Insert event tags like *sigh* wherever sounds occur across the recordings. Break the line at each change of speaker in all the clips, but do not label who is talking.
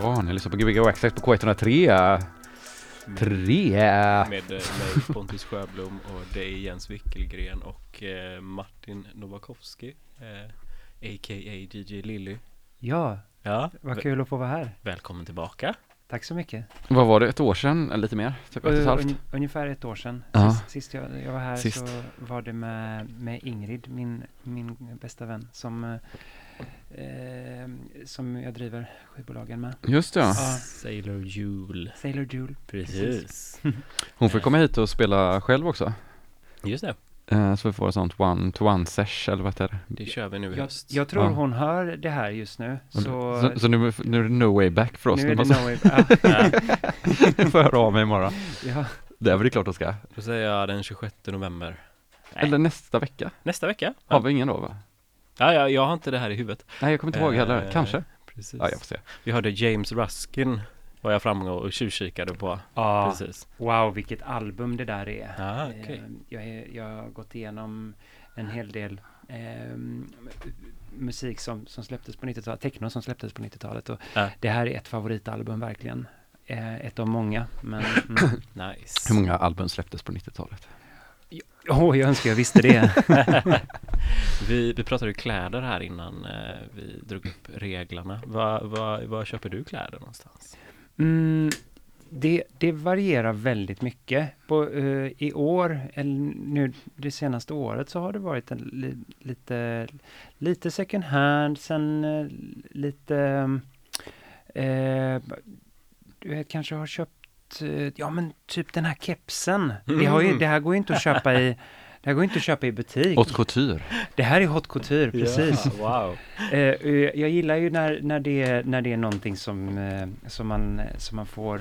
lyssnar på Gbg Waxxax på K103. Tre.
Med eh, mig Pontus Sjöblom och dig Jens Wickelgren och eh, Martin Nowakowski eh, A.k.a. DJ Lilly
Ja,
Ja,
vad kul att få vara här.
välkommen tillbaka
Tack så mycket.
Vad var det, ett år sedan? Eller lite mer? Typ ett och ett halvt?
un, ungefär ett år sedan.
Ja.
Sist, sist jag, jag var här
Sist.
så var det med, med Ingrid, min, min bästa vän, som, eh, som jag driver skivbolagen med.
Just det, ja.
Sailor Jule
Sailor Jule.
Precis *laughs*
Hon får komma hit och spela själv också.
Just det,
Eh, Så vi får ett sånt one-to-one sesh, eller vad heter det?
det kör vi nu i
Jag,
höst
jag tror
Ja.
hon hör det här just nu. Så,
Så, så nu, nu är det no way back för oss.
nu är det
måste
no way. *laughs* Ja,
får jag höra av mig imorgon.
ja.
Det är väl klart att ska.
Då säger jag den 26 november Nej.
Eller nästa vecka.
Nästa vecka
Har vi ingen då va?
Ja, ja, jag har inte det här i huvudet
Nej, jag kommer inte ihåg heller.
Eh,
Kanske.
Precis
Ja, jag får se.
Vi hörde James Ruskin var jag framme och tjuvkikade på
ja,
Precis
wow vilket album det där är.
Ja, okej
Eh, jag, jag har gått igenom en hel del eh, musik som, som släpptes på 90-talet, techno som släpptes på 90-talet. Och
Ja.
Det här är ett favoritalbum verkligen. Eh, ett av många. Men mm. *coughs*
Nice
Hur många album släpptes på 90-talet?
Åh, jag önskar jag visste det. *laughs*
Vi, vi pratade ju kläder här innan eh, vi drog upp reglerna. Var, var, var köper du kläder någonstans?
Mm, det, det varierar väldigt mycket. På, eh, I år, eller nu det senaste året, så har det varit en, li, lite, lite second hand, sen eh, lite... Eh, du vet, kanske har köpt, eh, ja men typ den här kepsen. Det, har ju,
Mm.
det här går ju inte att köpa i det här går inte att köpa i butik.
Haute couture.
Det här är haute couture, precis.
Ja, *laughs* wow.
Eh, eh, jag gillar ju när, när, det, är- när det är någonting som, som, man, som man får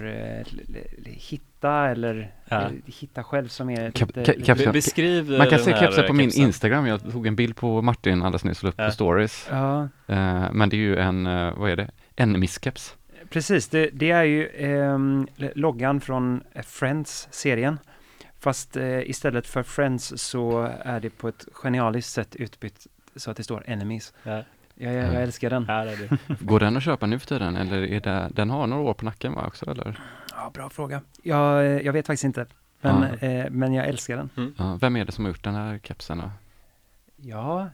hitta eller
Ja.
hitta själv som är
Kep-
lite,
ke-
lite,
kepsen.
Be- Beskriv
Man kan se kepsar på min
kepsen.
Instagram. Jag tog en bild på Martin alldeles nyss och upp
Ja.
på stories.
Ja,
men det är ju en, vad är det? En misskeps.
Precis. Det, det är ju l- loggan från eh, Friends-serien. Fast eh, istället för Friends så är det på ett genialiskt sätt utbytt så att det står Enemies.
Ja,
Jag, jag, jag
Ja.
älskar den.
här är det. *laughs*
Går den att köpa nu för tiden? Eller är det, den har några år på nacken va också eller?
Ja, bra fråga. Jag, eh, jag vet faktiskt inte. Men,
Ja.
eh, men jag älskar den.
Ja, vem är det som har gjort den här kepsen då?
Ja,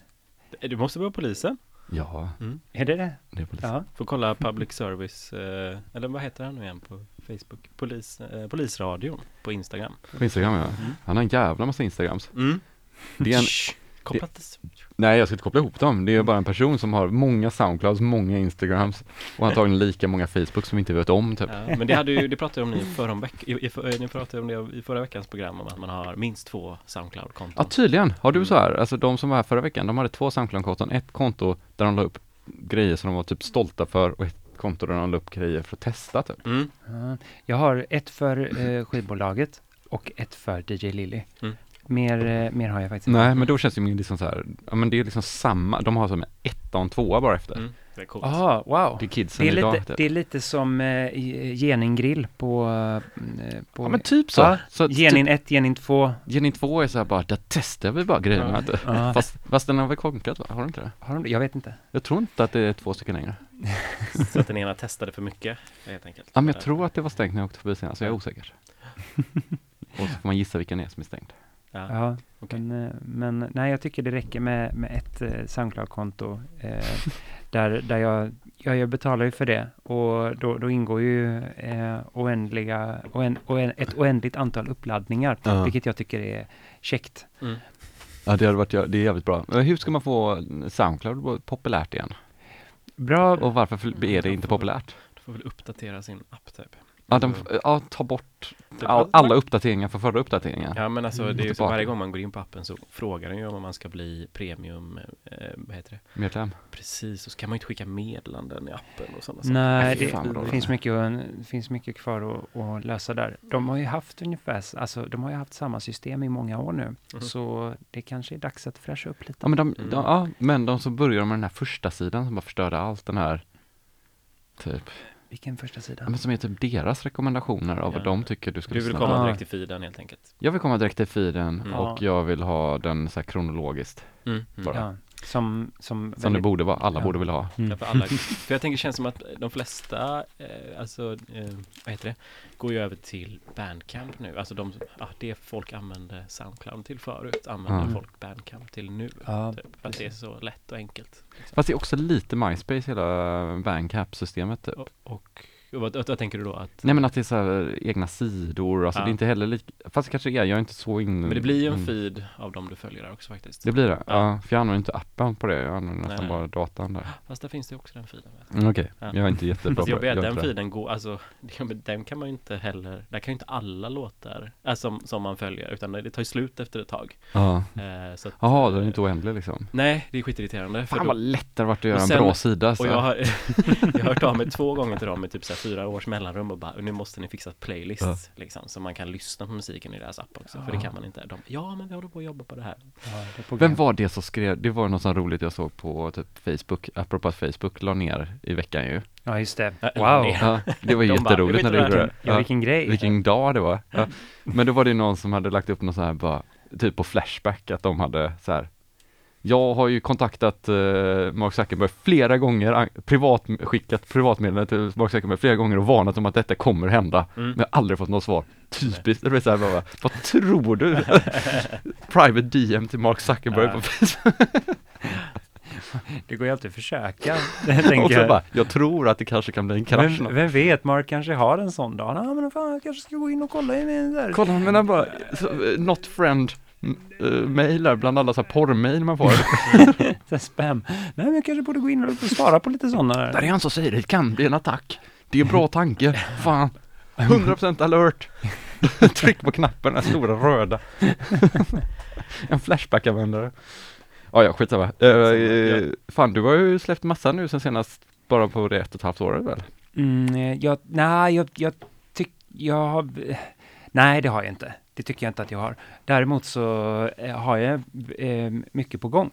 Du måste vara polisen.
Ja,
är det det?
det är polis.
Ja.
Får kolla public service, eh, eller vad heter han nu igen på Facebook? Polis, eh, polisradion på Instagram.
På Instagram ja.
Mm.
Han har en jävla massa Instagrams.
Mm.
Det är en,
Shh, kopplat.
Nej jag ska inte koppla ihop dem. Det är bara en person som har många Soundclouds, många Instagrams och antagligen lika många Facebook som vi inte vet om typ.
Ja, men det hade ju, det pratade om ni förra om veck, i, i, för- ni pratade om det i förra veckans program om att man har minst två Soundcloud-konton.
Ja tydligen, har du
Mm.
så här, alltså de som var här förra veckan, de hade två Soundcloud-konton, ett konto där de la upp grejer som de var typ stolta för och ett konto där de la upp grejer för att testa typ.
Mm.
Ja, Jag har ett för eh, skivbolaget och ett för DJ Lilly.
Mm.
Mer, eh, mer har jag faktiskt inte.
Nej men då känns det ju liksom så här, ja men det är liksom samma, de har som en etta och en tvåa bara efter.
Mm. Det är coolt.
Aha, wow.
Det är kidsen
Det är,
idag.
lite,
typ.
det är lite som eh, i- Genin grill på, eh, på
Ja men typ så.
Ja,
så
Genin
typ,
1, Genin 2.
Genin 2 är så här bara, där testar vi bara grejerna.
Ja.
Fast, fast den har väl konkat va? Har den inte det?
Har de? Jag vet inte.
Jag tror inte att det är två stycken längre. *laughs*
Så att den ena testade för mycket, helt enkelt.
Ja men jag tror att det var stängt när jag åkte förbi senast, så jag är osäker. *laughs* och så får man gissa vilken det är som är stängd.
Ja.
Ja,
okej.
men, eh, men nej, jag tycker det räcker med, med ett eh, Soundcloud-konto. Eh, *laughs* där, där jag, ja, jag betalar ju för det och då, då ingår ju eh, oändliga, oänd, oänd, ett oändligt antal uppladdningar,
Ja.
vilket jag tycker är käckt.
Mm.
Ja det hade varit, det är jävligt bra. Men hur ska man få Soundcloud populärt igen?
Bra,
Och varför för- är det inte populärt?
Du får väl uppdatera sin app typ.
Ja, de, ja ta bort all, alla uppdateringar från förra uppdateringen.
Ja men alltså
Mm.
det är ju så varje gång man går in på appen så frågar den ju om man ska bli premium, eh, vad heter det?
Medlem.
Precis, och så kan man ju inte skicka meddelanden i appen och sådana
nej,
Nej,
det, det finns mycket, det finns mycket kvar att, att lösa där. De har ju haft ungefär, alltså de har ju haft samma system i många år nu,
Mhm.
så det kanske är dags att fräscha upp lite.
Ja men de,
Mm.
de, ja, men de som börjar med den här första sidan som bara förstörde allt den här Typ,
Vilken första sida?
ja, men som är typ deras rekommendationer av vad
Ja.
de tycker du ska
Du vill
lyssna
komma
på.
Direkt till feeden helt enkelt.
Jag vill komma direkt till feeden
Mm.
och jag vill ha den så här kronologiskt.
Mm.
Bara.
Ja. Som, som,
Som det borde vara, alla
Ja.
borde vilja ha.
Mm.
Ja, för, alla, för jag tänker det känns som att de flesta, eh, alltså, eh, vad heter det, går ju över till Bandcamp nu. Alltså de, ja, det folk använde Soundcloud till förut, använder
Ja.
folk Bandcamp till nu.
Ja,
Typ, för att det är så lätt och enkelt. Liksom.
Fast det är också lite MySpace, hela Bandcap-systemet typ.
Och, och, och vad, vad tänker du då? Att,
Nej men att det är så här, egna sidor, alltså
Ja.
det är inte heller lika, fast det kanske är, jag är inte så in
men det blir ju en feed av dem du följer där också faktiskt.
Det blir det? Ja.
Ja.
för jag använder inte appen på det, jag använder nästan
nej.
bara datan där.
Fast där finns det också den feeden.
Mm, Okej,
Ja.
jag är inte jättebra *laughs* på det.
den
det.
feeden går, alltså *laughs* det- den kan man ju inte heller, där kan ju inte alla låtar, äh, som, som man följer, utan det, det tar ju slut efter ett tag.
Ja.
Eh,
Jaha, den är
eh,
inte oändlig liksom.
Nej, det är skitirriterande.
Fan vad lätt det har varit att göra
Och
en
sen-
bra sida. Så.
Och jag har, *laughs* jag har hört av mig två gånger till dem med typ så här fyra års mellanrum och bara nu måste ni fixa playlists
Ja.
liksom så man kan lyssna på musiken i deras app också för
Ja.
det kan man inte. De, ja men vi håller på att jobba på det här.
Ja, på
Vem var det som skrev, det var något så roligt jag såg på typ Facebook, apropå att Facebook la ner i veckan ju.
Ja, just det. Wow.
det var *laughs*
De bara,
jätteroligt när
"Vi
du gjorde det.
Ja, vilken grej.
Vilken dag det var. Ja. Men då var det någon som hade lagt upp något så här bara, typ på Flashback att de hade så här jag har ju kontaktat eh, Mark Zuckerberg flera gånger, privat, skickat privatmeddelande till Mark Zuckerberg flera gånger och varnat om att detta kommer hända.
Mm.
Men jag har aldrig fått något svar. Typiskt, det så här bara, vad tror du? *laughs* Private DM till Mark Zuckerberg
Ja.
på Facebook. *laughs*
Det går ju alltid att försöka, *laughs*
Och så
jag.
bara, jag tror att det kanske kan bli en krasch.
Vem, vem vet, Mark kanske har en sån dag. Ja, men fan, jag kanske ska gå in och kolla i där.
Kolla, men han bara, eh, not friend uh, mailar bland alla så här porrmail man får. *laughs*
Så spam. Nej, men jag kanske borde gå in och svara på lite sådana
Där är han som säger det kan bli en attack. Det är en bra tanke. Fan. 100% alert. *laughs* Tryck på knappen, den stora röda. *laughs* en Flashback-användare. Ja, ja, skitsamma. Uh,
Ja.
Fan, du har ju släppt massa nu sen senast, bara på det ett och ett halvt året väl?
Mm, eh, jag, nej, jag, jag tycker, jag har, nej det har jag inte. Det tycker jag inte att jag har. Däremot så eh, har jag eh, mycket på gång.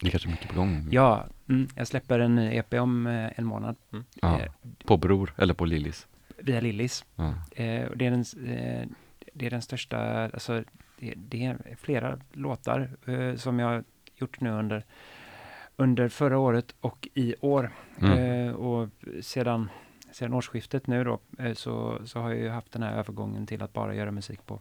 Det är kanske mycket på gång.
Ja, mm, jag släpper en ny EP om eh, en månad.
Ja,
Eh,
på Bror, eller på Lillis.
via Lillis.
Ja.
Eh, och det, är den, eh, det är den största, alltså det, det är flera låtar eh, som jag har gjort nu under, under förra året och i år.
Mm.
Eh, och sedan, sedan årsskiftet nu då eh, så, så har jag ju haft den här övergången till att bara göra musik på,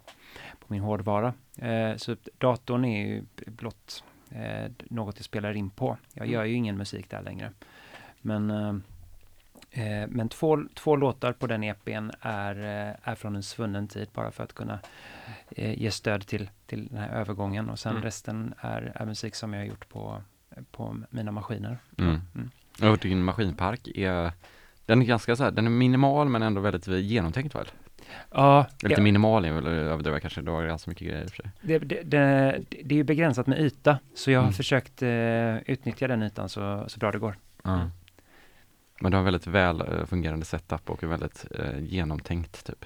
på min hårdvara. Eh, så datorn är ju blott eh, något jag spelar in på. Jag gör ju ingen musik där längre. Men eh, men två, två låtar på den EPn är, är från en svunnen tid bara för att kunna eh, ge stöd till, till den här övergången och sen
Mm.
resten är, är musik som jag har gjort på, på mina maskiner.
Mm.
Mm.
Och din maskinpark är, den är ganska så här, den är minimal men ändå väldigt genomtänkt väl?
Ja,
Lite
ja,
miinimal är väl överdriva kanske, du har ganska mycket grejer i och för sig.
det, det, det, det är ju begränsat med yta så jag har
Mm.
försökt eh, utnyttja den ytan så, så bra det går.
Mm.
Men du har väldigt väl eh, fungerande setup och är väldigt eh, genomtänkt typ.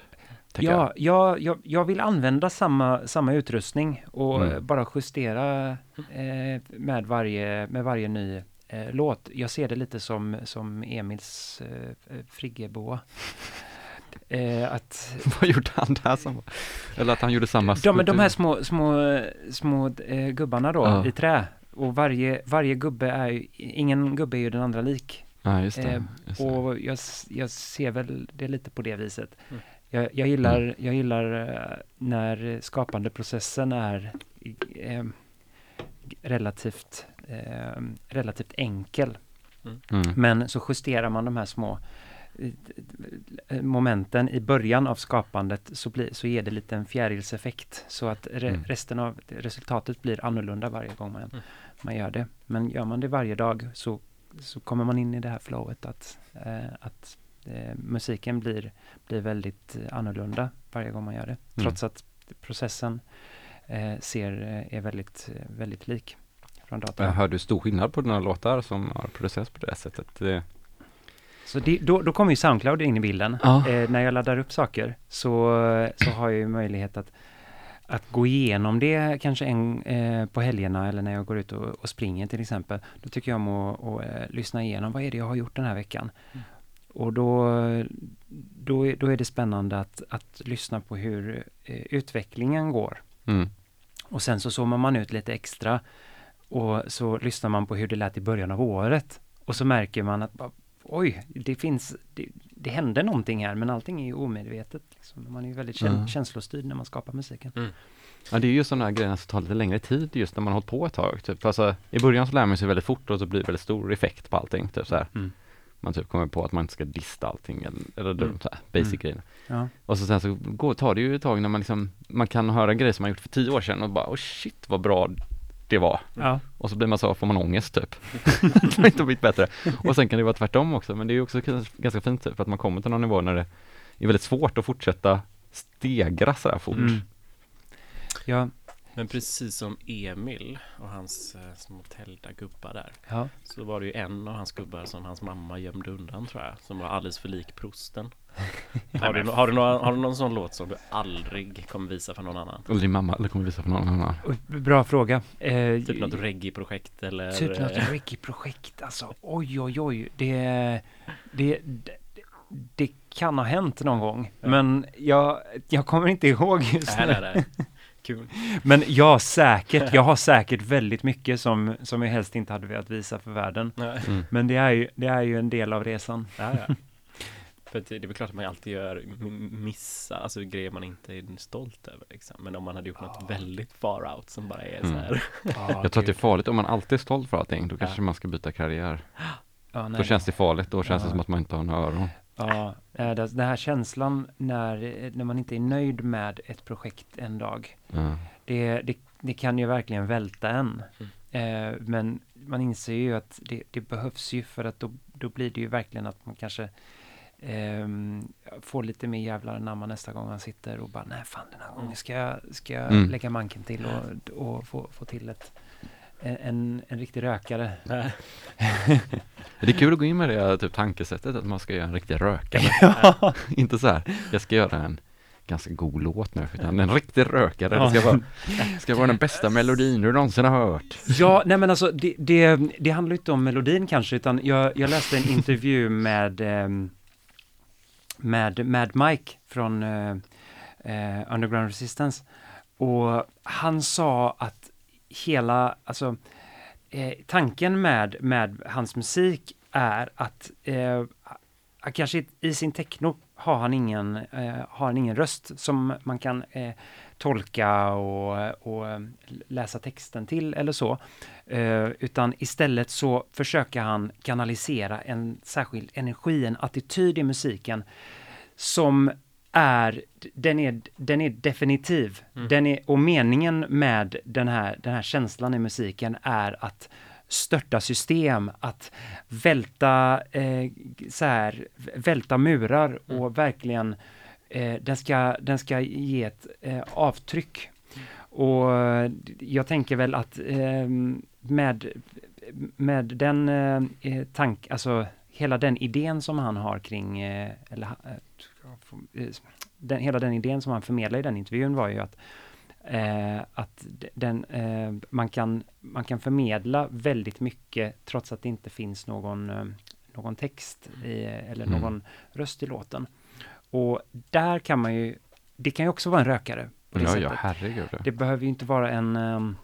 Ja, jag, jag, jag vill använda samma, samma utrustning och
Mm.
bara justera eh, med, varje, med varje ny eh, låt. Jag ser det lite som, som Emils eh, friggeboa. *laughs* Eh, att.
Vad gjorde han där som Eller att han gjorde samma
de, de här små, små, små eh, gubbarna då
Ja.
i trä och varje, varje gubbe är ju, ingen gubbe är ju den andra lik.
Ja, just det.
eh,
just det.
Och jag, jag ser väl det lite på det viset.
Mm.
Jag, jag gillar, jag gillar eh, när skapandeprocessen är eh, relativt, eh, relativt enkel.
Mm.
Men så justerar man de här små eh, momenten i början av skapandet så, blir, så ger det lite en fjärilseffekt så att re,
Mm.
resten av resultatet blir annorlunda varje gång man,
Mm.
man gör det. Men gör man det varje dag så, så kommer man in i det här flowet att, eh, att eh, musiken blir, blir väldigt eh, annorlunda varje gång man gör det.
Mm.
Trots att processen eh, ser, eh, är väldigt, eh, väldigt lik från datorn.
Jag hörde stor skillnad på dina låtar som har producerats på det sättet.
Så det, då, då kommer ju Soundcloud in i bilden.
Ja.
Eh, när jag laddar upp saker så, så har jag ju möjlighet att, att gå igenom det kanske en, eh, på helgerna eller när jag går ut och, och springer till exempel. Då tycker jag om att, att eh, lyssna igenom vad är det jag har gjort den här veckan.
Mm.
Och då, då, då är det spännande att, att lyssna på hur eh, utvecklingen går.
mm.
Och sen så zoomar man ut lite extra och så lyssnar man på hur det lät i början av året. Och så märker man att bara, oj, det finns, det, det hände någonting här, men allting är ju omedvetet. Liksom. Man är ju väldigt kä-
Mm.
känslostyrd när man skapar musiken.
Ja, det är ju sådana här grejer som tar lite längre tid just när man har hållit på ett tag. Typ. Alltså, I början så lär man sig väldigt fort och så blir det väldigt stor effekt på allting. Typ, så här.
Mm.
Man typ kommer på att man inte ska dista allting eller, eller de
Mm.
så här, basic
Mm.
grejerna.
Ja.
Och så sen så går, tar det ju ett tag när man liksom, man kan höra en grej som man gjort för tio år sedan och bara, oh shit vad bra det var.
Ja.
Och så blir man så, får man ångest typ. det *laughs* har inte blivit bättre. Och sen kan det vara tvärtom också, men det är ju också ganska fint typ, för att man kommer till någon nivå när det är väldigt svårt att fortsätta stegra så här fort.
Mm. Ja,
Men precis som Emil och hans eh, små täljda gubbar där.
ja.
Så var det ju en av hans gubbar som hans mamma gömde undan tror jag. Som var alldeles för lik prosten. *laughs* Har du, har, du några, har du någon sån låt som du aldrig kommer visa för någon annan?
Eller din mamma, eller kommer visa för någon annan.
Bra fråga. Eh,
Typ något reggae-projekt eller?
Typ något
eh,
reggae-projekt, alltså oj oj oj. Det, det, det, det kan ha hänt någon gång,
Ja.
men jag, jag kommer inte ihåg just
Nej,
nu.
nej, nej. Kul.
Men ja, säkert. Jag har säkert väldigt mycket som, som jag helst inte hade velat visa för världen.
Mm.
Men det är ju, det är ju en del av resan.
Ja, ja. *laughs* För det är väl klart att man alltid gör missar, alltså grejer man inte är stolt över liksom. Men om man hade gjort något väldigt far out som bara är så
Mm.
här. *laughs*
Jag tror att det är farligt om man alltid är stolt för allting, då kanske
Ja.
man ska byta karriär.
Ja, nej.
Då känns det farligt, då känns det som att man inte har några öron.
Ja, eh, den här känslan när, när man inte är nöjd med ett projekt en dag.
Ja.
Det, det, det kan ju verkligen välta en.
Mm.
Eh, men man inser ju att det, det behövs ju för att då, då blir det ju verkligen att man kanske ehm, får lite mer jävlar anamma nästa gång man sitter och bara nej fan den här gången ska jag, ska jag
Mm.
lägga manken till och, och få, få till ett en, en riktig rökare. *laughs*
Det är kul att gå in med det typ tankesättet att man ska göra en riktig rökare. *laughs* *laughs* inte så här, jag ska göra en ganska god låt nu, utan en riktig rökare. Det ska vara, ska vara den bästa melodin du någonsin har hört.
Ja, nej men alltså det, det, det handlar inte om melodin kanske, utan jag, jag läste en intervju med, ehm, med Mad Mike från eh, eh, Underground Resistance. Och han sa att hela, alltså eh, tanken med, med hans musik är att eh, kanske i- sin techno har han ingen, eh, har han ingen röst som man kan eh, tolka och, och eh, läsa texten till eller så. Eh, utan istället så försöker han kanalisera en särskild energi, en attityd i musiken som är, den är, den är definitiv.
Mm.
Den är, och meningen med den här, den här känslan i musiken är att störta system, att välta, eh, så här, välta murar och
Mm.
verkligen eh, den, ska, den ska ge ett eh, avtryck. Och eh, jag tänker väl att eh, med, med den eh, tank, alltså hela den idén som han har kring, eh, eller den, hela den idén som han förmedlar i den intervjun var ju att eh, att den, eh, man, kan, man kan förmedla väldigt mycket trots att det inte finns någon, eh, någon text i, eller
Mm.
någon röst i låten. Och där kan man ju, det kan ju också vara en rökare. På det
Ja,
sättet.
ja, herregud.
Det behöver ju inte vara en... ehm,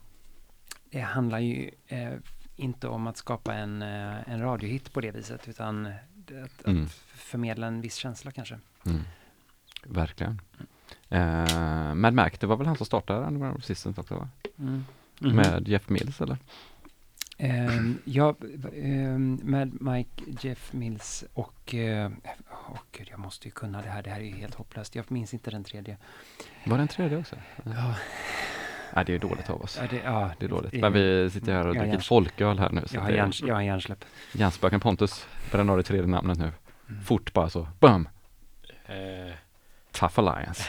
det handlar ju eh, inte om att skapa en, eh, en radiohit på det viset, utan att,
Mm.
att förmedla en viss känsla kanske.
Mm. Verkligen. Uh, Mad Mac, det var väl han som startade Underground Resistance också va?
Mhm.
Med Jeff Mills eller?
Ehm, ja, ehm, med Mike, Jeff Mills och... eh, Åh gud, jag måste ju kunna det här. Det här är ju helt hopplöst. Jag minns inte den tredje.
Var det en tredje också?
Ja,
Nej, det är dåligt av oss.
ja, det, ja,
Det är dåligt. Men vi sitter här och dricker folköl här nu. Så
Jag har, hjärns, jag har hjärnsläpp.
Hjärnspöken Pontus, bränn av det tredje namnet nu.
Mm.
Fort bara så, bum!
Eh,
Tough Alliance.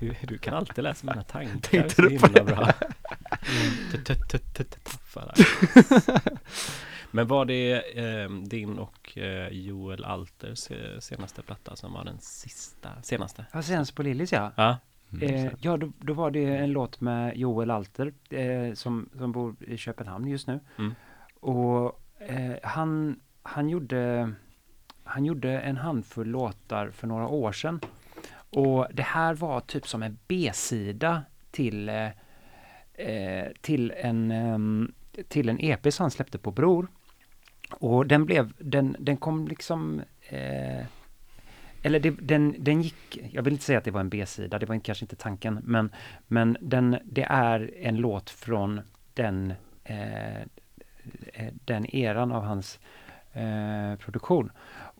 *laughs*
du, kan alltid läsa mina tankar.
Tänkte du på
bra. Tuffare. *laughs* Men var det eh, din och eh, Joel Alters senaste platta som var den sista, senaste?
Ja, senast på Lillis ja.
Ja.
Mm.
Eh, ja, då, då var det en låt med Joel Alter som, som bor i Köpenhamn just nu.
Mm.
Och eh, han, han, gjorde, han gjorde en handfull låtar för några år sedan. Och det här var typ som en B-sida till, eh, till en eh, till en ehm, EP som han släppte på Bror. Och den blev, den, den kom liksom eh, eller det, den, den gick, jag vill inte säga att det var en B-sida, det var kanske inte tanken, men, men den, det är en låt från den, eh, eh den eran av hans eh, produktion.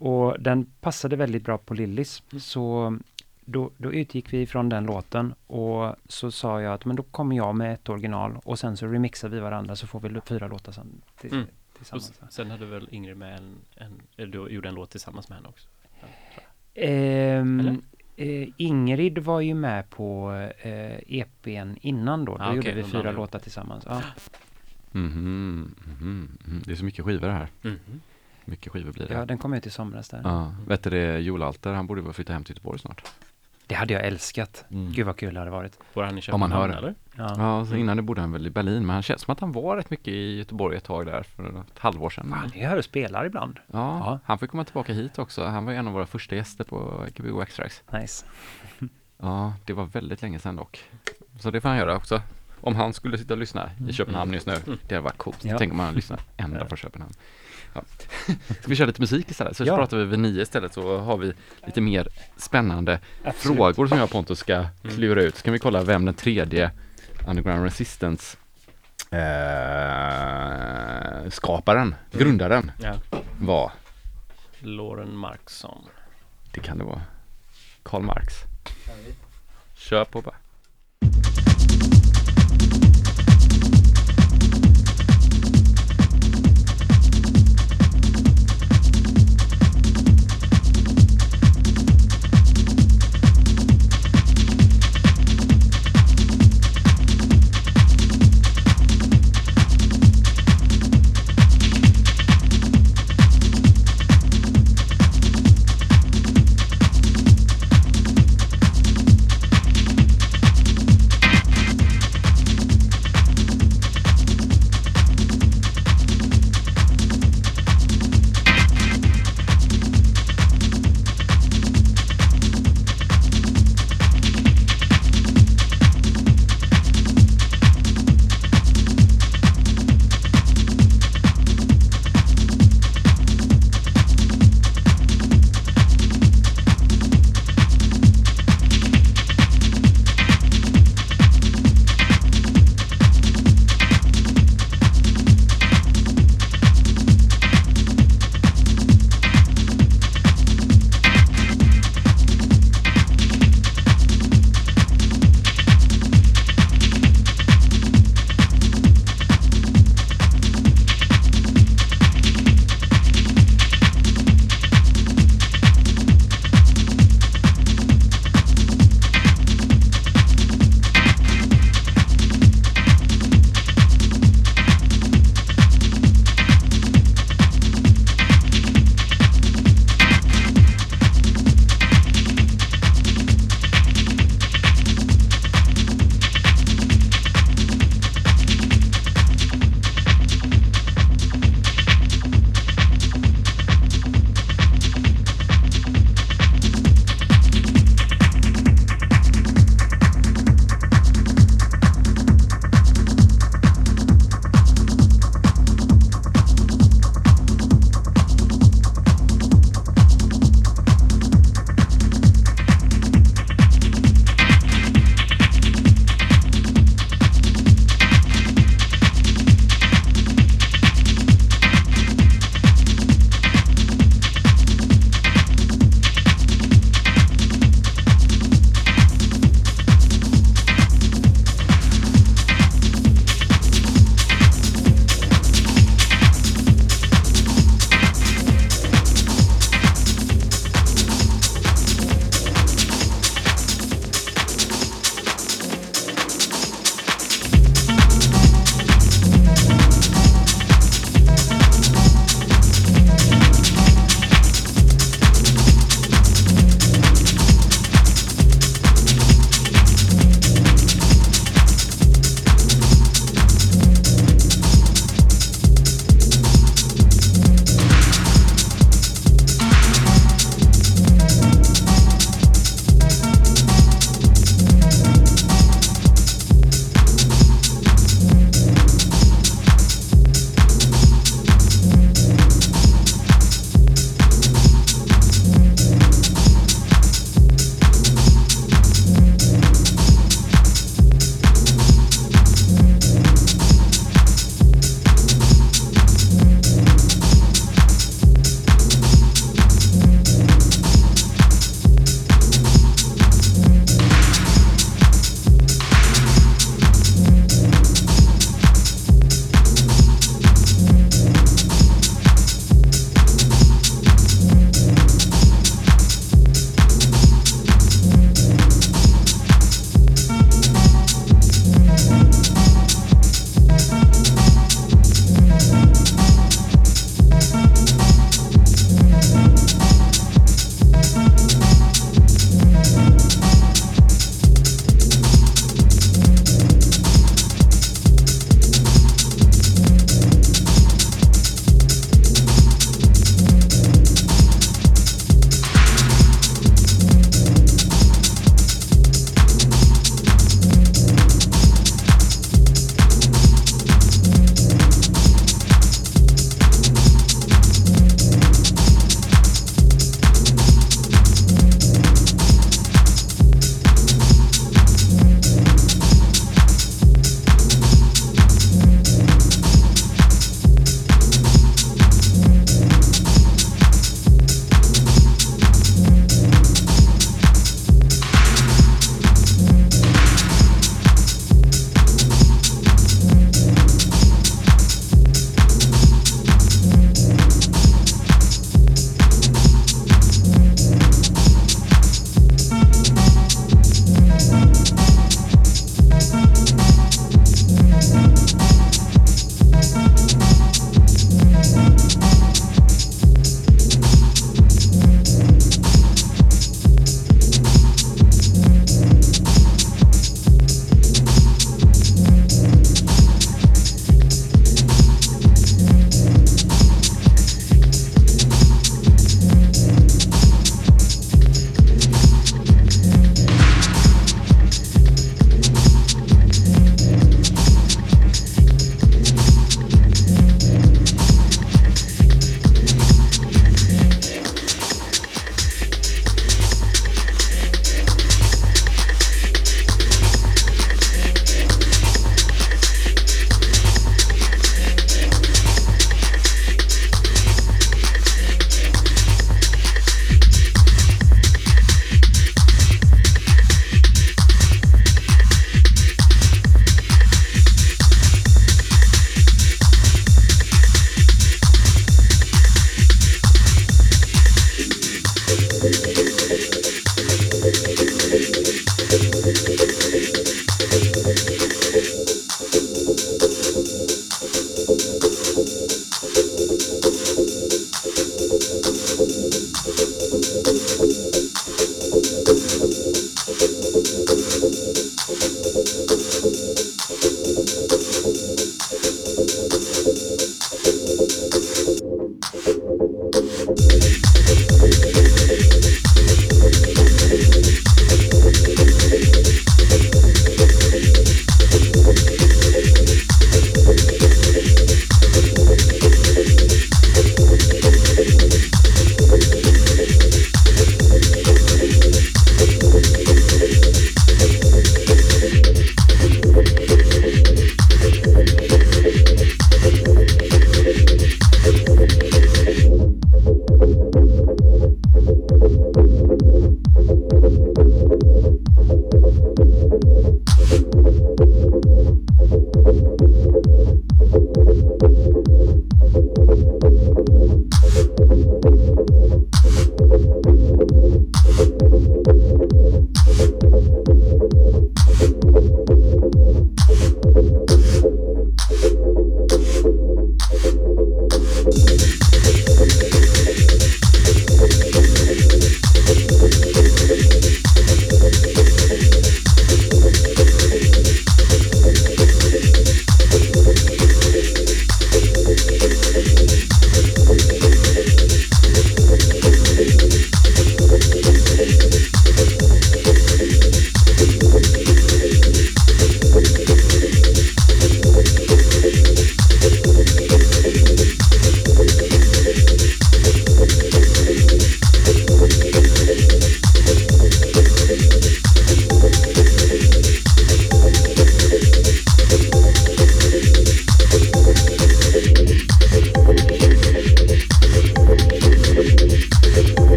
Och den passade väldigt bra på Lillis,
Mm.
så då, då utgick vi från den låten och så sa jag att men då kommer jag med ett original och sen så remixar vi varandra så får vi fyra låtar sen till,
Mm. Och
tillsammans.
s- sen hade väl Ingrid med en, en eller du gjorde en låt tillsammans med henne också?
Ehm, eh, Ingrid var ju med på eh, EPn innan då. Då
Ah,
gjorde vi
de
fyra låtar tillsammans. Ja.
Mhm, mhm, mhm. Det är så mycket skivor här.
Mhm.
Mycket skivor blir det.
ja, den kom ut i somras där.
Ja, vet du det, Joel Alter, han borde väl flytta hem till Göteborg snart.
Det hade jag älskat.
Mm.
Gud vad kul det hade varit.
Bor han i
Om man
Köpenhamn
hör
eller?
Ja.
Ja, så innan det bodde han väl i Berlin, men han känns som att han var rätt mycket i Göteborg ett tag där för ett halvår sedan.
Han är här och spelar ibland.
Ja,
Ja.
han får komma tillbaka hit också. Han var ju en av våra första gäster på Gbg Extrax.
Nice. *laughs*
Ja, det var väldigt länge sedan dock. Så det får han göra också. Om han skulle sitta och lyssna i Köpenhamn just nu, det hade varit coolt.
Mm. Ja.
Tänk om han lyssnar *laughs* ända från Köpenhamn. Ja. *laughs* Ska vi köra lite musik istället? Så
Ja.
pratar vi vid nio istället så har vi lite mer spännande
Absolut.
frågor som jag och Pontus ska klura ut. Så kan vi kolla vem den tredje Underground Resistance eh, skaparen, grundaren
Ja.
var.
Lauren Marksson.
Det kan det vara. Karl Marx. Kör på bara.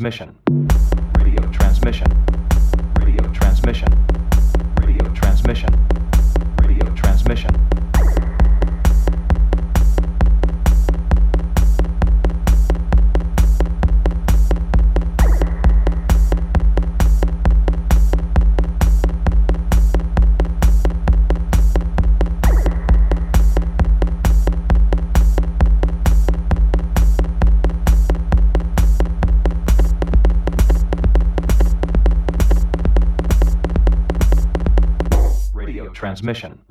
Transmission. Transmission.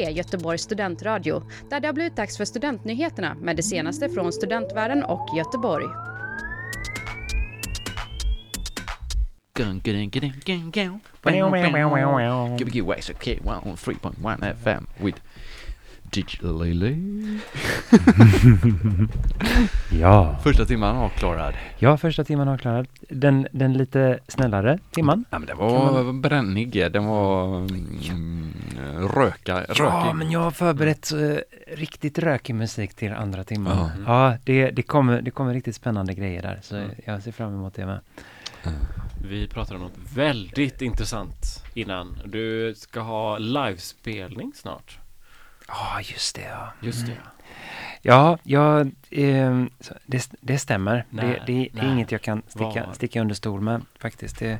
K103 Göteborgs studentradio där det har blivit dags för studentnyheterna med det senaste från studentvärlden och Göteborg.
Gun. Gbg Wax OK 3.1 FM with Digital Lily. *laughs*
Ja.
Första timman avklarad.
ja, första timman avklarad. Den, den lite snällare timman.
Ja men den var brännig, den var mm, röka,
Ja,
rökig.
men jag har förberett eh, riktigt rökig musik till andra timman.
Ja.
Ja, det, det, kommer, det kommer riktigt spännande grejer där, så
Mm.
jag ser fram emot det med.
Vi pratade om något väldigt intressant innan. Du ska ha livespelning snart.
Ja, just det. Ja,
Just det.
ja, ja ehm, så det, det stämmer.
Nej,
det, det, det är
nej.
inget jag kan sticka,
Var?
sticka under stol med faktiskt. Det,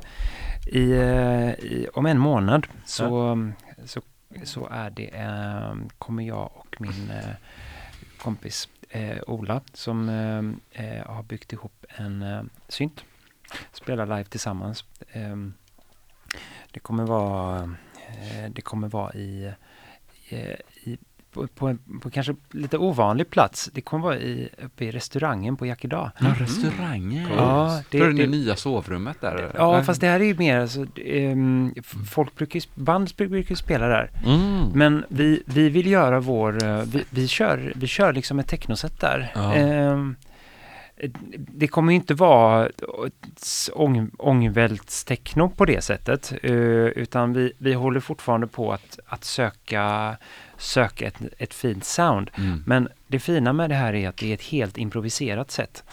i, eh, i, om en månad så, så, så är det, eh, kommer jag och min eh, kompis eh, Ola som eh, eh, har byggt ihop en eh, synt. Spelar live tillsammans. Ehm, det kommer vara, eh, det kommer vara eh, i på, på, en, på kanske lite ovanlig plats. Det kommer vara i, uppe i restaurangen på Yakida.
Ja, restaurangen.
Ja,
det,
det-
det, det
det-
nya sovrummet där.
Ja,
Nej.
fast det här är ju mer, alltså, f- folk brukar band brukar ju spela där.
Mm.
Men vi, vi vill göra vår, eh, vi, vi, kör, vi kör liksom ett technoset där.
Ja.
Ehm, det kommer ju inte vara ång, ångvältstechno på det sättet, eh, utan vi, vi håller fortfarande på att, att söka, söka ett, ett fint sound.
Mm.
Men det fina med det här är att det är ett helt improviserat sätt.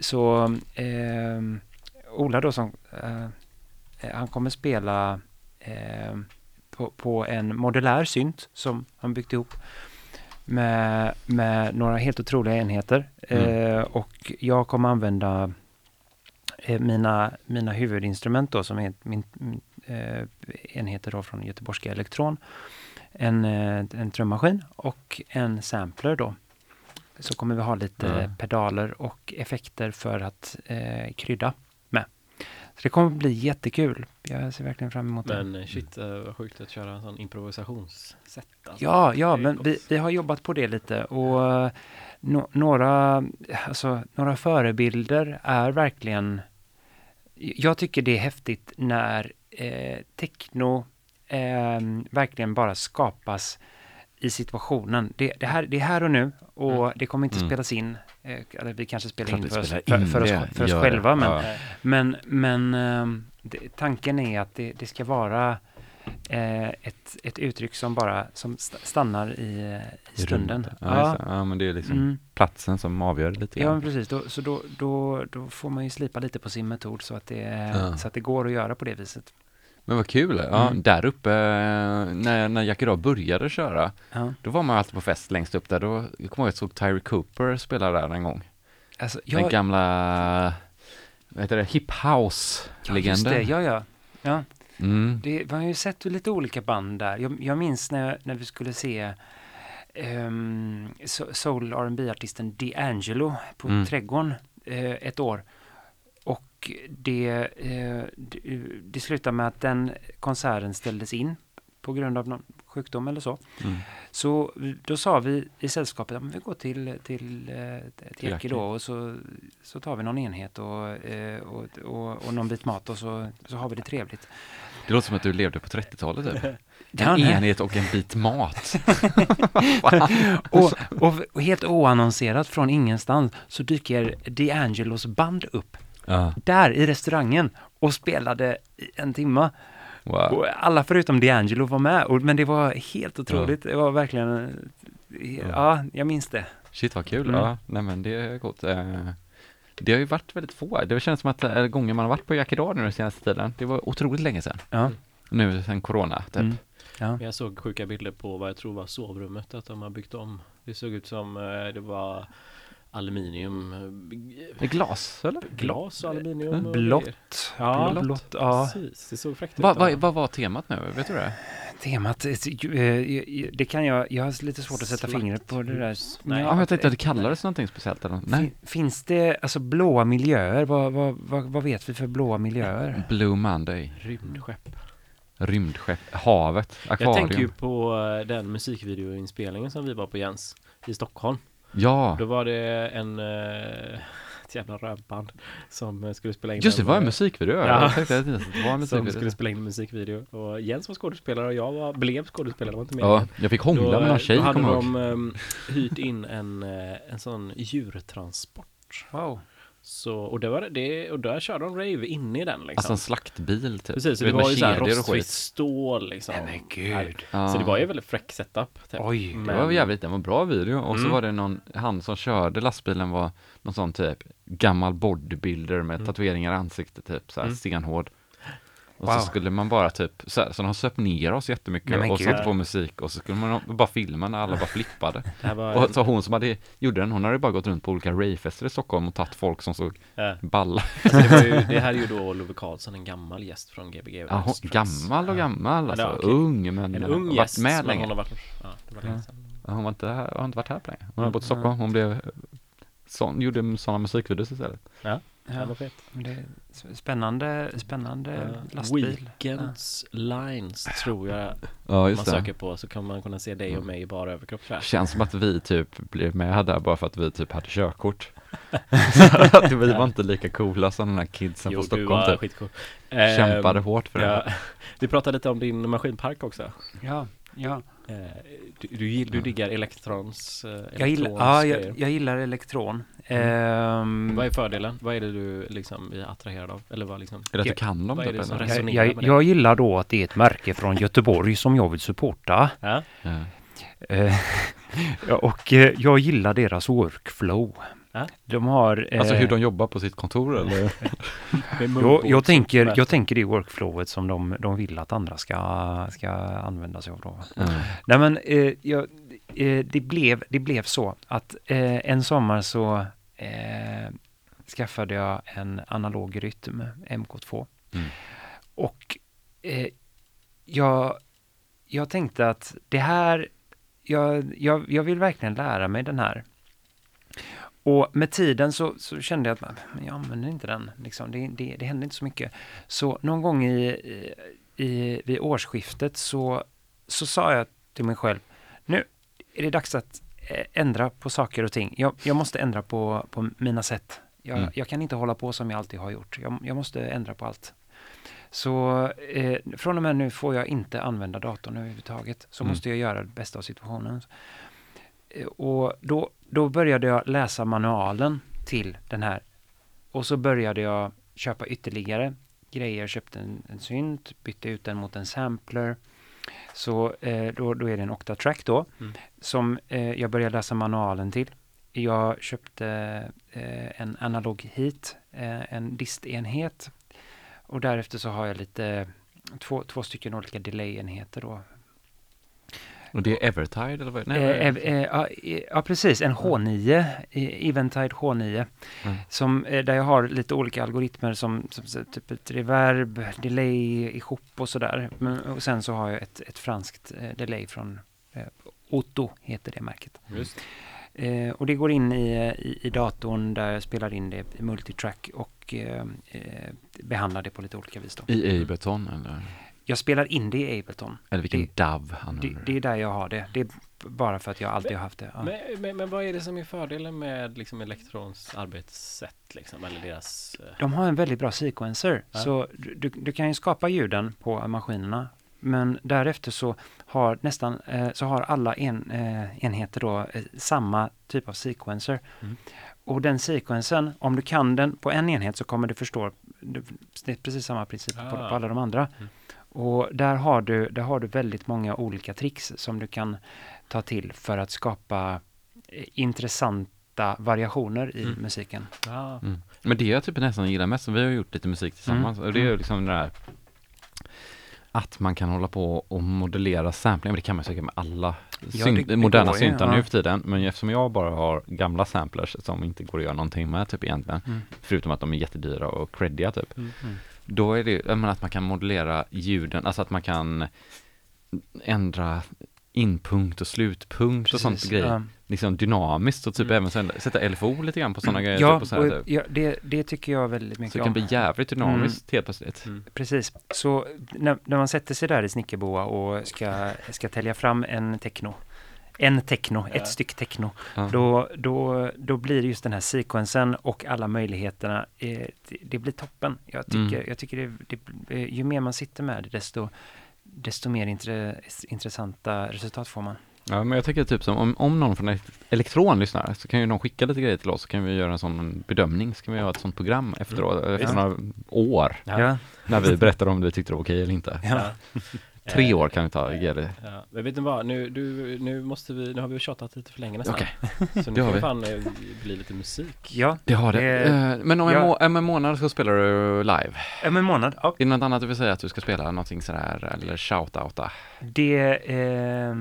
Så eh, Ola då som, eh, eh, han kommer spela eh, på, på en modulär synt som han byggt ihop med, med några helt otroliga enheter. Eh, och jag kommer använda eh, mina, mina huvudinstrument då som är min, min, enheter då från Göteborgska Elektron. En, eh, en trummaskin och en sampler då. Så kommer vi ha lite
Ja.
pedaler och effekter för att eh, krydda med. Så det kommer bli jättekul. Jag ser verkligen fram emot det.
Men eh, shit, vad sjukt att köra en sån improvisationssätt. Alltså.
Ja, ja, men vi, vi har jobbat på det lite och eh, no, några, alltså, några förebilder är verkligen... Jag tycker det är häftigt när eh, techno eh, verkligen bara skapas i situationen. Det, det, här, det är här och nu och
Mm.
det kommer inte
Mm.
spelas in. Eh, vi kanske spelar
Klart
in för oss,
spelar
för,
in
för, oss, för oss själva. Men,
Ja.
men, men ehm, det, tanken är att det, det ska vara eh, ett, ett uttryck som bara som st- stannar i, i stunden.
Ja, det. ja, men det är liksom
Mm.
platsen som avgör lite
Ja,
grann.
men precis. Då, så då, då, då får man ju slipa lite på sin metod så att, det,
Ja.
så att det går att göra på det viset.
Men vad kul. Ja,
Mm.
Där uppe, eh, när, när Jack idag började köra,
Ja.
då var man alltid på fest längst upp där. Då, jag kommer ihåg att jag såg Tyree Cooper spela där en gång.
Alltså,
Den
jag,
gamla, vad heter det, hip
ja, just
house-legenden.
det. Ja, ja. ja.
Mm.
Det, man har ju sett lite olika band där. Jag, jag minns när, när vi skulle se um, soul rb artisten D'Angelo på
Mm.
Trädgården eh, ett år. Och det, eh, det, det slutade med att den konserten ställdes in på grund av någon sjukdom eller så.
Mm.
Så då sa vi i sällskapet att vi går till, till, eh, till Jackie. då och så, så tar vi någon enhet och, eh, och, och, och någon bit mat och så, så har vi det trevligt.
Det låter som att du levde på 30-talet typ. *laughs*
Ja,
En enhet och en bit mat. *laughs*
och, och, och helt oannonserat från ingenstans så dyker D'Angelos band upp
Ja,
där i restaurangen och spelade i en timma.
wow.
Och alla förutom D'Angelo var med, och, men det var helt otroligt. Det var verkligen, eh, ja, jag minns det.
Shit vad kul.
Mm.
Ja, nej men det är gott. Eh, Det har ju varit väldigt få. Det känns som att är gånger man har varit på Jack idag nu den senaste tiden. Det var otroligt länge sedan.
Ja.
Nu sen corona typ.
Mm. Ja.
Jag såg sjuka bilder på vad jag tror var sovrummet, att de har byggt om. Det såg ut som eh, det var aluminium, eh,
glas eller?
glas och aluminium. och.
Blått. Ja,
Blått.
blått. Ja.
Precis, det såg fräckt ut.
Vad
ja.
vad- vad var temat nu? Vet du det?
Temat, eh, eh, det kan jag, jag har lite svårt att sätta fingret på det där.
Nej.
Ja, jag tänkte att det kallades någonting speciellt eller. Nej.
Fin- Finns det, alltså blåa miljöer, vad, vad, vad, vad vet vi för blåa miljöer?
Blue Monday.
Rymdskepp.
rymdskepp, havet,
Jag tänker ju
akvarium.
på den musikvideoinspelningen som vi var på Jens i Stockholm.
Ja,
Då var det en eh, ett jävla rövband som skulle spela in
just det, var en
eh,
musikvideo.
Ja.
Jag tänkte att det var en *laughs*
som skulle
musikvideo.
spela in en musikvideo. Och Jens var skådespelare och jag var, blev skådespelare, var inte med.
Ja, jag fick hångla med någon tjej,
då hade
kommer
de um, hyrt in en, eh, en sån djurtransport.
Wow.
Så, och, det var det, och där körde de rave inne i den liksom.
Alltså en slaktbil typ.
Precis, så det var ju såhär rostfritt stål liksom.
Nej men gud.
Ja.
Så det var ju väldigt fräck setup. Typ.
Oj.
Det var jävligt, det var en bra video och så
Mm.
var det någon, han som körde lastbilen var någon sån typ gammal bodybuilder med
Mm.
tatueringar i ansiktet typ, såhär
Mm.
stenhård. Och
Wow.
så skulle man bara typ, så, här, så de söp ner oss jättemycket
Nej,
och satte på musik och så skulle man bara filma när alla bara flippade. *laughs*
Var
Och så hon som hade, gjorde den, hon hade bara gått runt på olika ravefester i Stockholm och tagit folk som såg
ja.
balla. *laughs*
Det, ju, det här är ju då *laughs* Love Karlsson, en gammal gäst från Gbg.
Ja, hon, gammal och gammal
Ja,
alltså,
var okej.
ung men
En ung
varit
gäst,
med länge.
hon har varit, ja, var
Ja.
Ja, Hon var inte, här- har inte varit här på länge. Hon har
Mm.
bott i Stockholm, hon blev sån, gjorde sådana musikvideos istället.
Ja,
Ja,
det var fett.
men det är spännande, spännande
Ja.
lastbil.
Weekends Lines tror jag
Ja,
man
just det.
söker på så kan man kunna se dig och
Mm.
mig i bara överkropp här.
Känns som att vi typ blev med där bara för att vi typ hade körkort. *laughs* Att vi var inte lika coola som den här kidsen
Jo,
på Stockholm typ.
skitcool.
Kämpade
Ehm,
hårt för det.
ja. Vi pratade lite om din maskinpark också.
Ja, ja.
Eh, Du, du, du diggar Elektrons, eh,
Jag gillar,
Elektrons
ja, jag, jag gillar elektron.
Mm.
Ehm,
Vad är fördelen? Vad är det du liksom är attraherad av? Eller vad liksom?
Är det att du kan dem typ
jag, jag, jag gillar då att det är ett märke från *laughs* Göteborg som jag vill supporta.
Ja.
Ja.
Eh, *laughs* ja, och jag gillar deras workflow. De har...
Alltså
eh,
hur de jobbar på sitt kontor eller? *laughs*
Jag, jag, tänker, jag tänker det workflowet som de, de vill att andra ska, ska använda sig av. Då.
Ja.
Nej men eh, jag, eh, det, blev, det blev så att eh, en sommar så eh, skaffade jag en analog rytm, MK2.
Mm.
Och eh, jag, jag tänkte att det här, jag, jag, jag vill verkligen lära mig den här. Och med tiden så, så kände jag att men jag använder inte den. Liksom. Det, det, det hände inte så mycket. Så någon gång i, i, i, vid årsskiftet så, så sa jag till mig själv, nu är det dags att eh, ändra på saker och ting. Jag, jag måste ändra på, på mina sätt. Jag,
Mm.
jag kan inte hålla på som jag alltid har gjort. Jag, jag måste ändra på allt. Så eh, från och med nu får jag inte använda datorn överhuvudtaget. Så
Mm.
måste jag göra det bästa av situationen. Eh, och då, då började jag läsa manualen till den här. Och så började jag köpa ytterligare grejer. Köpte en, en synt, bytte ut den mot en sampler. Så eh, då, då är det en Octatrack då.
Mm.
Som eh, jag började läsa manualen till. Jag köpte eh, en analog hit, eh, en distenhet. Och därefter så har jag lite två, två stycken olika delay-enheter då.
Och det är Evertide eller vad? Nej,
Eh, eh, ja, ja, precis. En H9, eh, Eventide H9.
Mm.
Som, eh, där jag har lite olika algoritmer som, som typ ett reverb, delay ihop och sådär. Men- Och sen så har jag ett, ett franskt eh, delay från eh, Otto, heter det märket.
Just.
Eh, och det går in i, i, i datorn där jag spelar in det i multitrack och eh, eh, behandlar det på lite olika vis. Då.
I Ableton eller?
Jag spelar in det i Ableton.
Eller vilken
Det-
DAV
Det,
använder
det
du?
är där jag har det. Det är bara för att jag alltid har haft det. Ja.
Men, men, men vad är det som är fördelen med liksom Elektrons arbetssätt liksom? Eller deras... eh,
De har en väldigt bra sequencer.
Ja.
Så du, du, du kan ju skapa ljuden på maskinerna. Men därefter så har nästan eh, så har alla en, eh, enheter då eh, samma typ av sequencer.
Mm.
Och den sequensen, om du kan den på en enhet så kommer du förstå det är precis samma princip på,
Ah.
på alla de andra.
Mm.
Och där har, du, där har du väldigt många olika tricks som du kan ta till för att skapa eh, intressanta variationer i
Mm.
musiken.
Ja.
Mm. Men det jag typ nästan gillar mest, vi har gjort lite musik tillsammans, och det är ju liksom det där att man kan hålla på och modellera sampling, men det kan man säkert med alla
Ja, det- det
moderna
går
syntar
ja.
nu för tiden. Men eftersom jag bara har gamla samplers som inte går att göra någonting med typ egentligen,
Mm.
förutom att de är jättedyra och creddiga typ.
Mm.
Då är det, menar att man kan modellera ljuden, alltså att man kan ändra inpunkt och slutpunkt och sånt
Precis,
grejer.
ja.
Liksom dynamiskt och typ
Mm.
även sen, sätta LFO lite grann på sådana grejer.
Ja,
typ, och så, typ.
ja det, det tycker jag väldigt
så
mycket
det kan
om.
bli jävligt dynamiskt helt plötsligt.
Mm.
Precis. Så när, när man sätter sig där i snickerboa och ska, ska tälja fram en techno, en techno,
Ja.
ett styck techno,
Ja.
då, då, då blir det just den här sequensen och alla möjligheterna, eh, det, det blir toppen. Jag tycker,
Mm.
jag tycker det, det, eh, ju mer man sitter med det, desto, desto mer intre, intressanta resultat får man.
Ja, men jag tycker typ som om, om någon från Elekt- Elektron lyssnar så kan ju någon skicka lite grejer till oss så kan vi göra en sån bedömning. Så kan vi göra ett sånt program efteråt, efter
Ja.
några år.
Ja.
När vi berättar om vi tyckte det var okej eller inte.
Ja. *laughs* *laughs*
Tre
Eh,
år kan vi ta GD.
Ja, men vet ni vad, nu, du, nu måste vi, nu har vi tjatat lite för länge nästan.
Okej, *laughs*
Så nu får fan eh, bli lite musik.
Ja,
det har det.
Eh,
men om en,
ja.
må- om en månad så spelar du live.
om en månad. Ja.
Är det något annat du vill säga att du ska spela någonting sådär eller shout-outa?
Det, eh,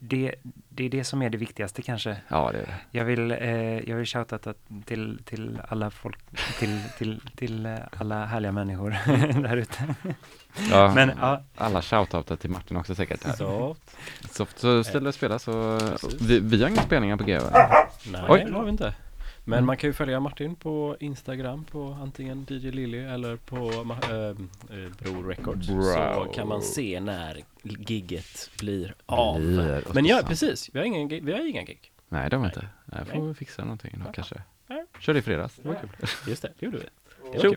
det, det är det som är det viktigaste kanske.
Ja, det är det.
Jag vill, eh, jag vill shouta till, till alla folk, till, till, till eh, alla härliga människor *laughs* där ute.
Ja, *laughs*
Men ja,
alla shout-outar till Martin också säkert. Här.
Så,
Så, så ställ dig och spela så, vi, vi har inga spelningar på G va?
nej
Oj.
det har vi inte. Men
Mm.
man kan ju följa Martin på Instagram på antingen DJ Lilly eller på äh, äh, Bro Records. Så
Bro.
kan man se när gigget blir av.
Blir
Men ja, precis. Vi har ingen, gig- vi har inga gig.
Nej, det har vi inte. Nej, får vi fixa någonting då
Ja.
kanske. Körde i fredags, det var kul.
Just det, det gjorde vi. Det var kul.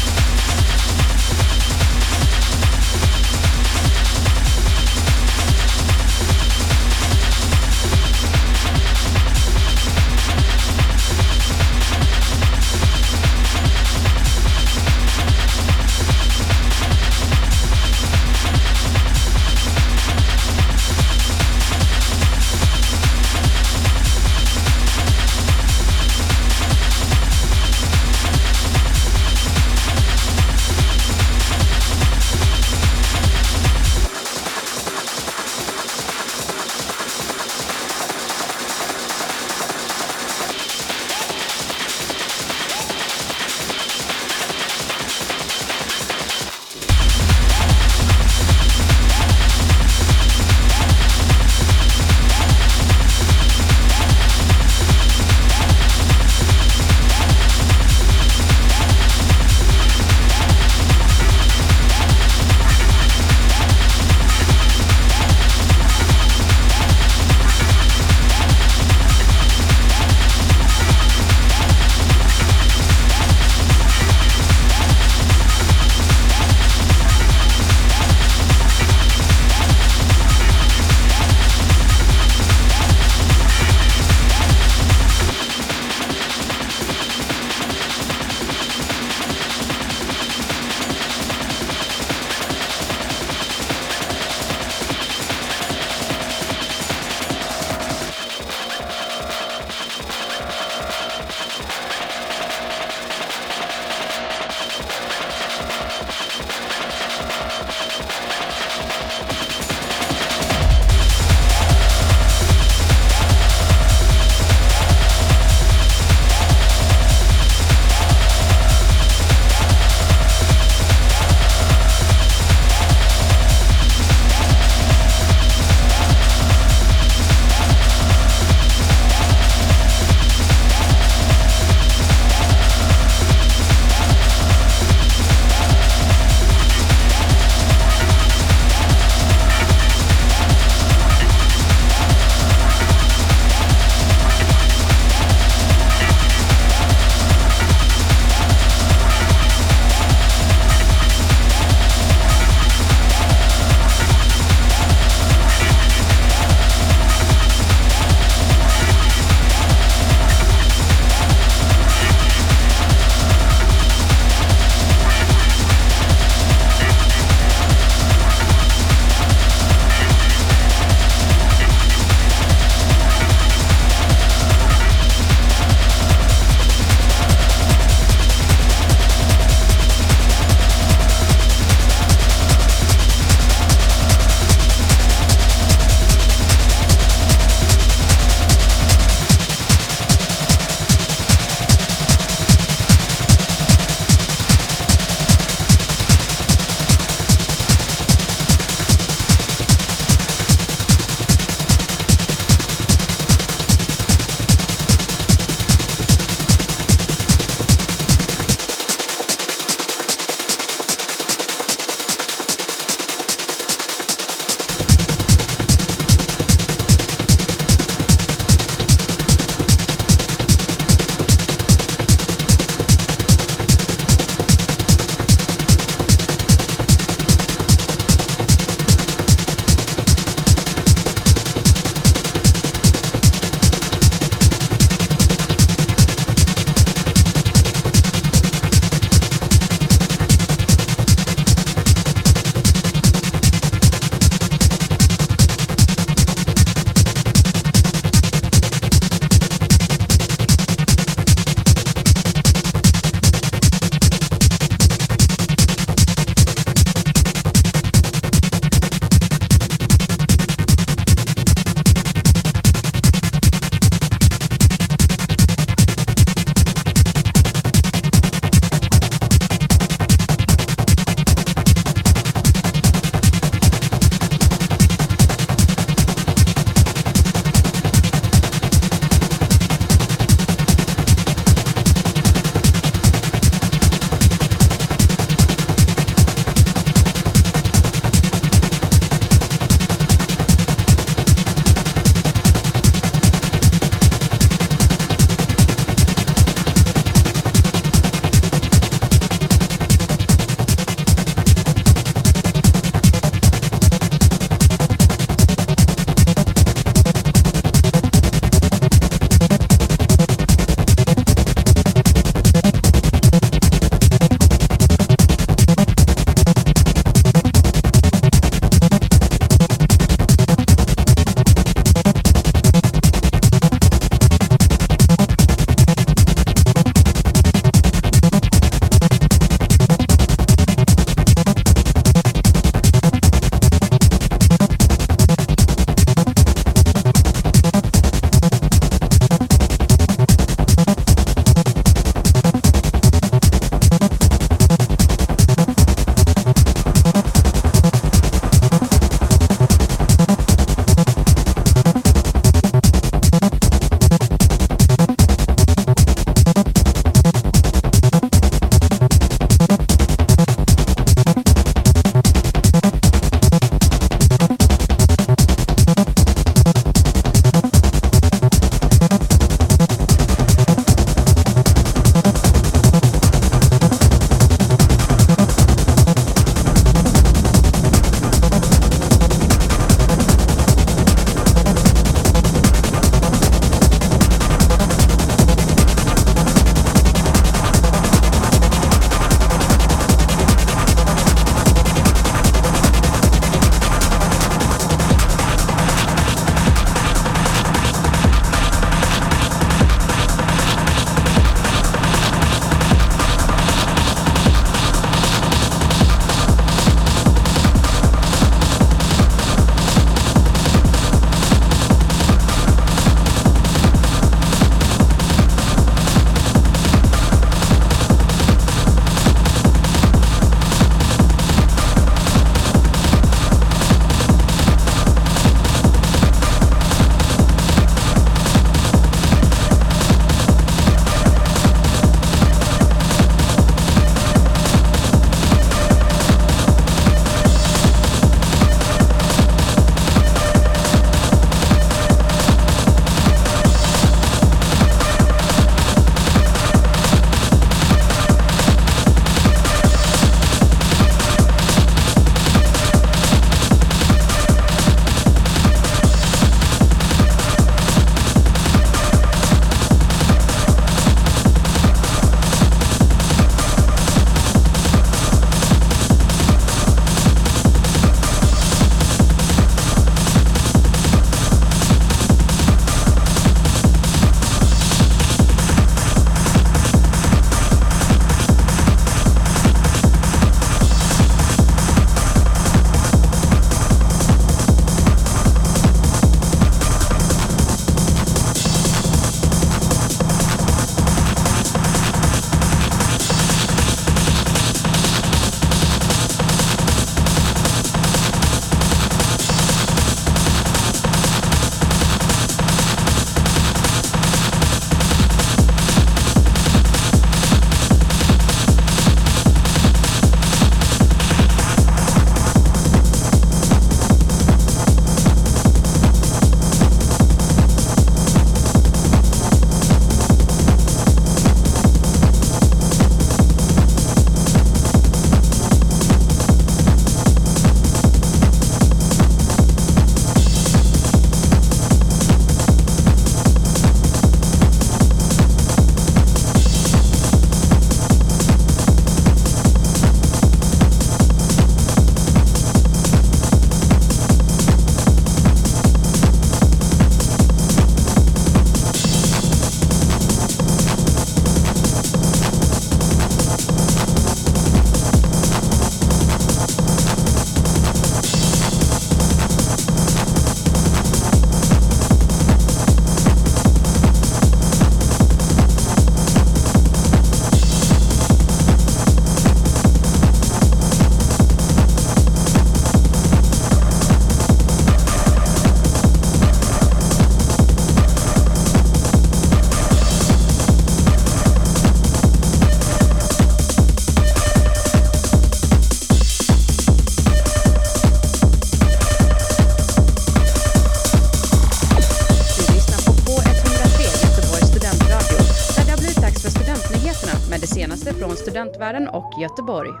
Göteborg.